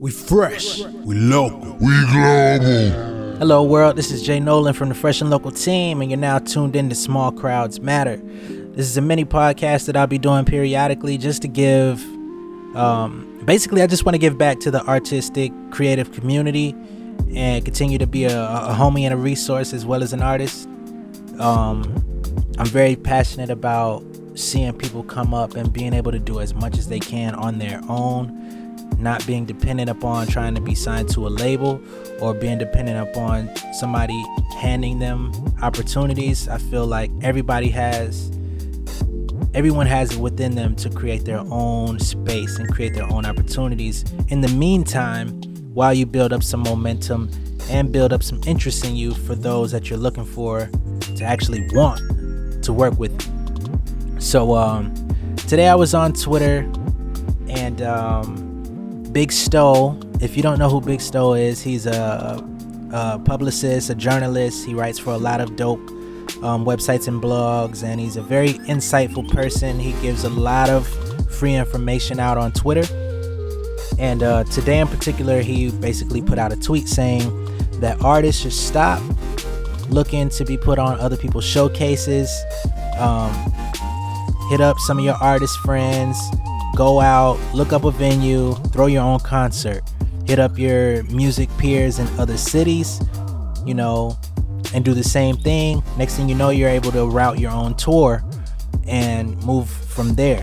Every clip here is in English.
We fresh. We local. We global. Hello, world. This is J.Nolan from the Fresh and Local team, and you're now tuned in to Small Crowds Matter. This is a mini podcast that I'll be doing periodically just to give. Um, basically, I just want to give back to the artistic, creative community and continue to be a, a homie and a resource as well as an artist. Um, I'm very passionate about seeing people come up and being able to do as much as they can on their own not being dependent upon trying to be signed to a label or being dependent upon somebody handing them opportunities. I feel like everybody has everyone has it within them to create their own space and create their own opportunities. In the meantime, while you build up some momentum and build up some interest in you for those that you're looking for to actually want to work with. So um, today I was on Twitter and um, Big Stowe. If you don't know who Big Stowe is, he's a, a publicist, a journalist. He writes for a lot of dope um, websites and blogs, and he's a very insightful person. He gives a lot of free information out on Twitter. And uh, today, in particular, he basically put out a tweet saying that artists should stop looking to be put on other people's showcases. Um, hit up some of your artist friends go out, look up a venue, throw your own concert, hit up your music peers in other cities, you know, and do the same thing. Next thing you know, you're able to route your own tour and move from there.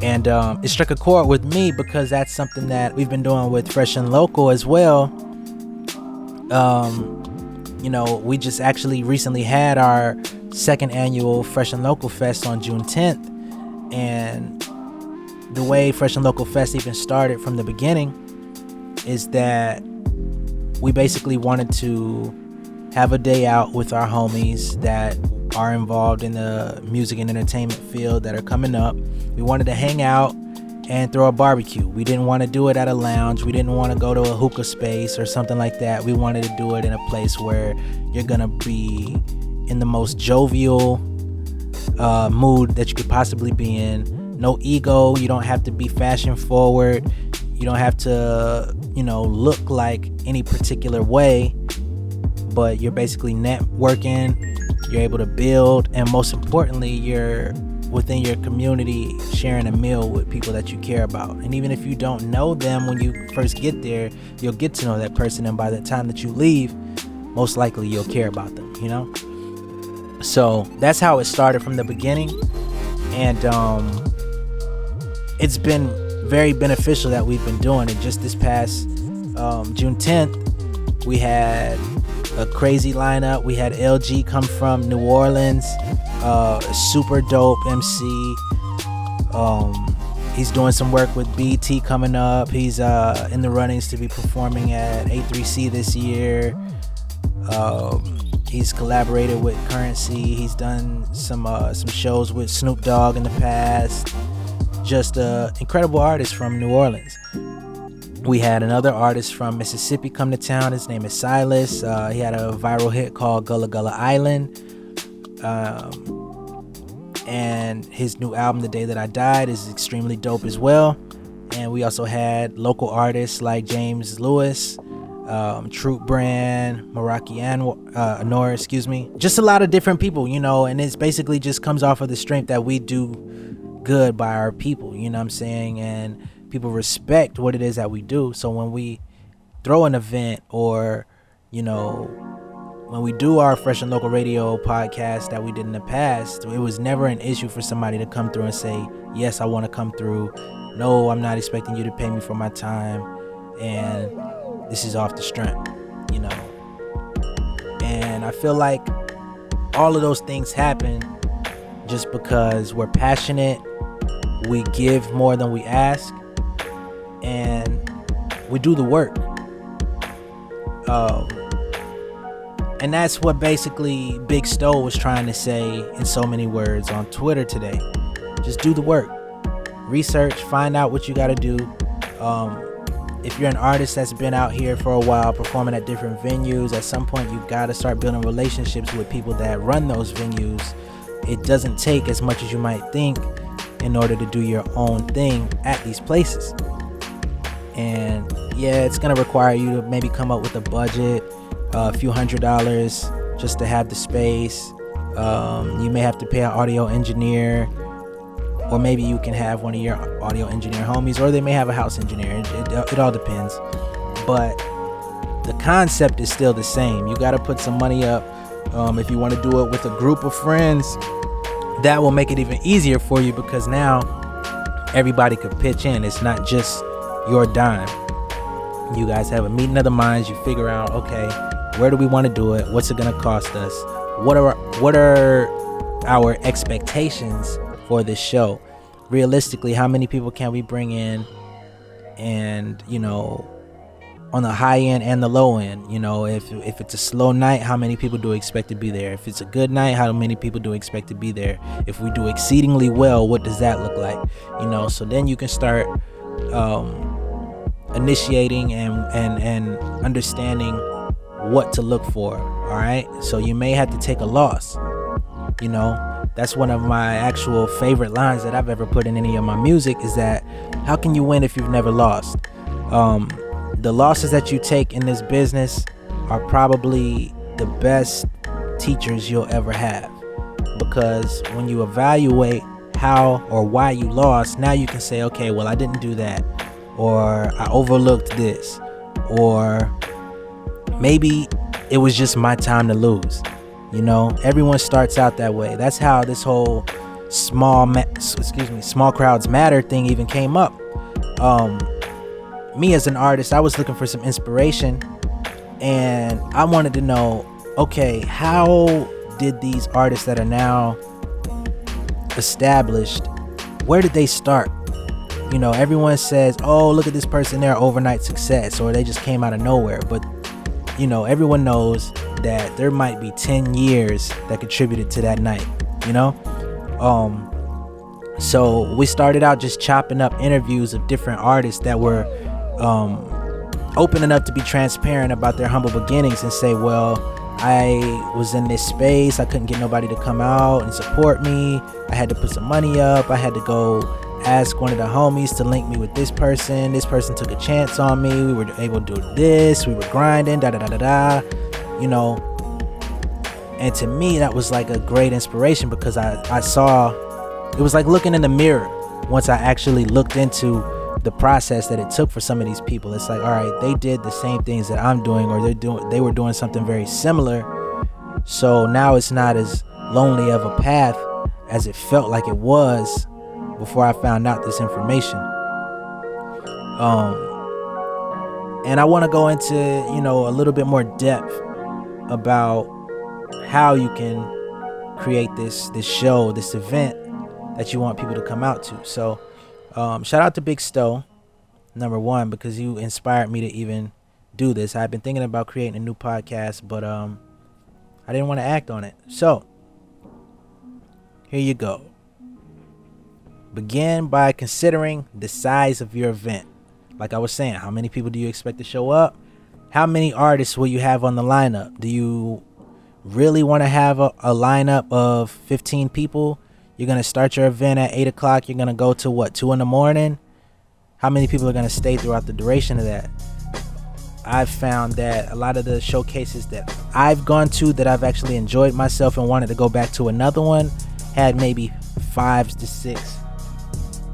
And um, it struck a chord with me because that's something that we've been doing with Fresh and Local as well. Um, you know, we just actually recently had our second annual Fresh and Local Fest on June 10th. And the way Fresh and Local Fest even started from the beginning is that we basically wanted to have a day out with our homies that are involved in the music and entertainment field that are coming up. We wanted to hang out and throw a barbecue. We didn't want to do it at a lounge. We didn't want to go to a hookah space or something like that. We wanted to do it in a place where you're going to be in the most jovial uh, mood that you could possibly be in no ego. You don't have to be fashion forward. You don't have to, you know, look like any particular way. But you're basically networking. You're able to build, and most importantly, you're within your community sharing a meal with people that you care about. And even if you don't know them when you first get there, you'll get to know that person. And by the time that you leave, most likely you'll care about them, you know? So that's how it started from the beginning. And um, it's been very beneficial that we've been doing it. Just this past um, June 10th, we had a crazy lineup. We had LG come from New Orleans, uh, super dope MC. Um, he's doing some work with BT coming up. He's uh, in the runnings to be performing at A3C this year. Um, he's collaborated with Currency. He's done some uh, some shows with Snoop Dogg in the past just an incredible artist from New Orleans. We had another artist from Mississippi come to town. His name is Silas. Uh, he had a viral hit called Gullah Gullah Island. Um, and his new album, The Day That I Died, is extremely dope as well. And we also had local artists like James Lewis, um, Troop Brand, Meraki uh, Anor, excuse me. Just a lot of different people, you know, and it's basically just comes off of the strength that we do good by our people, you know what I'm saying? And people respect what it is that we do. So when we throw an event or, you know, when we do our Fresh and Local Radio podcast that we did in the past, it was never an issue for somebody to come through and say, Yes, I want to come through. No, I'm not expecting you to pay me for my time. And this is off the strength, you know. And I feel like all of those things happen just because we're passionate we give more than we ask, and we do the work. Um, and that's what basically Big Stowe was trying to say in so many words on Twitter today. Just do the work, research, find out what you got to do. Um, if you're an artist that's been out here for a while performing at different venues, at some point you've got to start building relationships with people that run those venues. It doesn't take as much as you might think in order to do your own thing at these places. And yeah, it's gonna require you to maybe come up with a budget, a few hundred dollars just to have the space. Um, you may have to pay an audio engineer, or maybe you can have one of your audio engineer homies, or they may have a house engineer. It, it, it all depends. But the concept is still the same. You got to put some money up. Um, if you want to do it with a group of friends, that will make it even easier for you because now everybody could pitch in. It's not just your dime. You guys have a meeting of the minds. You figure out, okay, where do we want to do it? What's it gonna cost us? What are what are our expectations for this show? Realistically, how many people can we bring in? And you know, on the high end and the low end. You know, if if it's a slow night, how many people do expect to be there? If it's a good night, how many people do expect to be there? If we do exceedingly well, what does that look like? You know, so then you can start um, initiating and and and understanding what to look for. All right, so you may have to take a loss. You know, that's one of my actual favorite lines that I've ever put in any of my music is that how can you win if you've never lost? Um, the losses that you take in this business are probably the best teachers you'll ever have because when you evaluate how or why you lost, now you can say, okay, well, I didn't do that, or I overlooked this, or maybe it was just my time to lose. You know, everyone starts out that way. That's how this whole small, ma- excuse me, small crowds matter thing even came up. Um, me as an artist, I was looking for some inspiration and I wanted to know okay, how did these artists that are now established, where did they start? You know, everyone says, oh, look at this person, they're overnight success, or they just came out of nowhere. But, you know, everyone knows that there might be 10 years that contributed to that night, you know? Um, so we started out just chopping up interviews of different artists that were um, open enough to be transparent about their humble beginnings and say, well, I was in this space. I couldn't get nobody to come out and support me. I had to put some money up. I had to go ask one of the homies to link me with this person. This person took a chance on me. We were able to do this. We were grinding, da da da da da. You know, and to me, that was like a great inspiration because I, I saw it was like looking in the mirror once I actually looked into the process that it took for some of these people. It's like, all right, they did the same things that I'm doing, or they're doing, they were doing something very similar. So now it's not as lonely of a path as it felt like it was before I found out this information. Um, and I want to go into, you know, a little bit more depth about how you can create this this show, this event that you want people to come out to. So um, shout out to Big Stowe, number one, because you inspired me to even do this. I've been thinking about creating a new podcast, but um, I didn't want to act on it. So here you go. Begin by considering the size of your event. Like I was saying, how many people do you expect to show up? How many artists will you have on the lineup? Do you really want to have a, a lineup of 15 people? You're gonna start your event at eight o'clock. You're gonna go to what two in the morning. How many people are gonna stay throughout the duration of that? I've found that a lot of the showcases that I've gone to that I've actually enjoyed myself and wanted to go back to another one had maybe five to six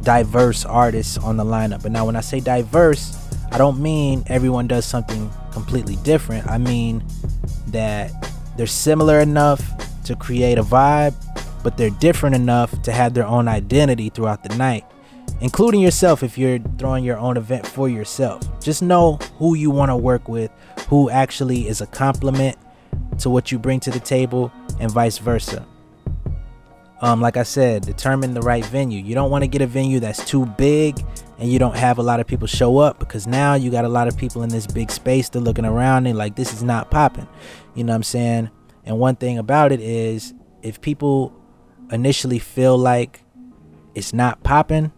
diverse artists on the lineup. But now, when I say diverse, I don't mean everyone does something completely different. I mean that they're similar enough to create a vibe but they're different enough to have their own identity throughout the night, including yourself if you're throwing your own event for yourself. Just know who you want to work with, who actually is a complement to what you bring to the table, and vice versa. Um, like I said, determine the right venue. You don't want to get a venue that's too big and you don't have a lot of people show up because now you got a lot of people in this big space. They're looking around and like, this is not popping. You know what I'm saying? And one thing about it is, if people initially feel like it's not popping,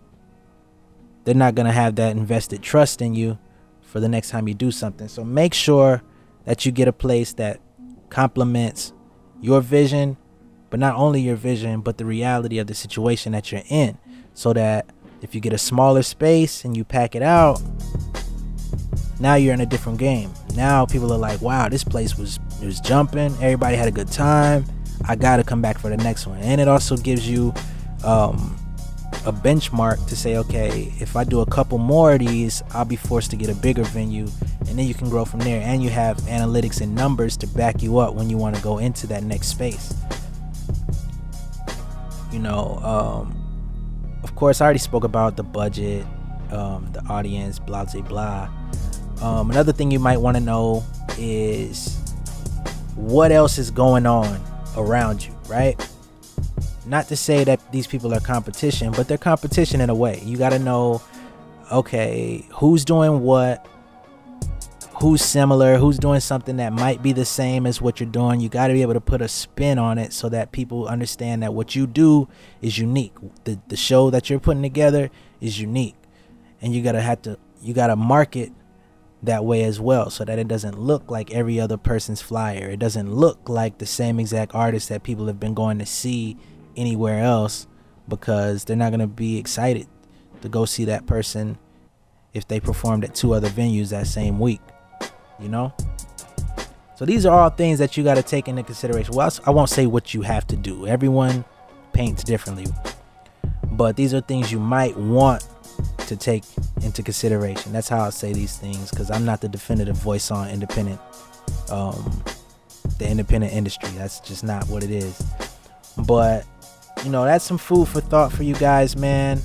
they're not going to have that invested trust in you for the next time you do something. So make sure that you get a place that complements your vision, but not only your vision, but the reality of the situation that you're in. So that if you get a smaller space and you pack it out, now you're in a different game. Now people are like, wow, this place was it was jumping. Everybody had a good time. I gotta come back for the next one. And it also gives you um, a benchmark to say, okay, if I do a couple more of these, I'll be forced to get a bigger venue, and then you can grow from there. And you have analytics and numbers to back you up when you want to go into that next space. You know, um, of course, I already spoke about the budget, um, the audience, blah blah blah. Um, another thing you might want to know is what else is going on around you, right? Not to say that these people are competition, but they're competition in a way. You got to know, okay, who's doing what, who's similar, who's doing something that might be the same as what you're doing. You got to be able to put a spin on it so that people understand that what you do is unique. The the show that you're putting together is unique. And you got to have to you got to market that way as well so that it doesn't look like every other person's flyer. It doesn't look like the same exact artist that people have been going to see anywhere else because they're not going to be excited to go see that person if they performed at two other venues that same week. You know? So these are all things that you got to take into consideration. Well, I won't say what you have to do. Everyone paints differently. But these are things you might want to take into consideration. That's how I say these things because I'm not the definitive voice on independent, um, the independent industry. That's just not what it is. But you know, that's some food for thought for you guys, man.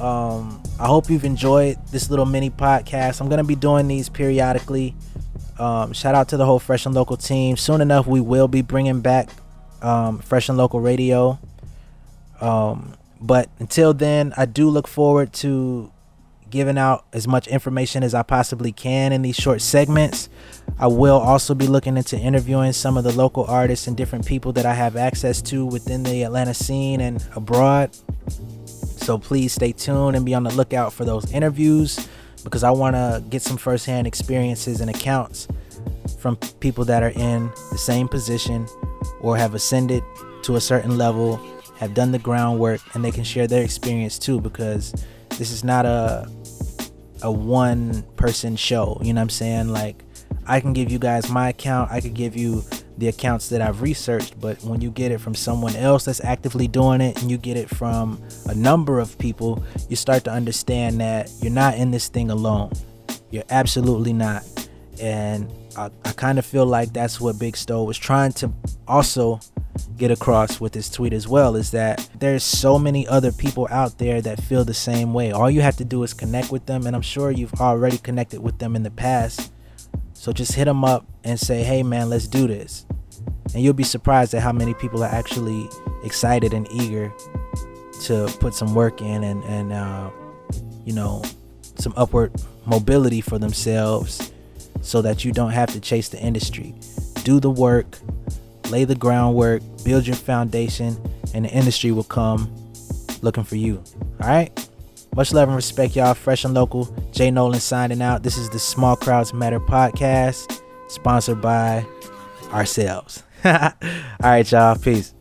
Um, I hope you've enjoyed this little mini podcast. I'm gonna be doing these periodically. Um, shout out to the whole Fresh and Local team. Soon enough, we will be bringing back um, Fresh and Local Radio. Um, but until then, I do look forward to giving out as much information as I possibly can in these short segments. I will also be looking into interviewing some of the local artists and different people that I have access to within the Atlanta scene and abroad. So please stay tuned and be on the lookout for those interviews because I want to get some firsthand experiences and accounts from people that are in the same position or have ascended to a certain level have done the groundwork and they can share their experience too because this is not a a one person show you know what i'm saying? Like i can give you guys my account i could give you the accounts that i've researched but when you get it from someone else that's actively doing it and you get it from a number of people you start to understand that you're not in this thing alone. You're absolutely not. And i, I kind of feel like that's what big stowe was trying to also get across with this tweet as well is that there's so many other people out there that feel the same way. All you have to do is connect with them, and I'm sure you've already connected with them in the past. So just hit them up and say, hey man, let's do this. And you'll be surprised at how many people are actually excited and eager to put some work in and, and uh, you know, some upward mobility for themselves so that you don't have to chase the industry. Do the work, lay the groundwork, build your foundation, and the industry will come looking for you. All right? Much love and respect, y'all. Fresh and local. J.Nolan signing out. This is the Small Crowds Matter podcast, sponsored by ourselves. All right, y'all. Peace.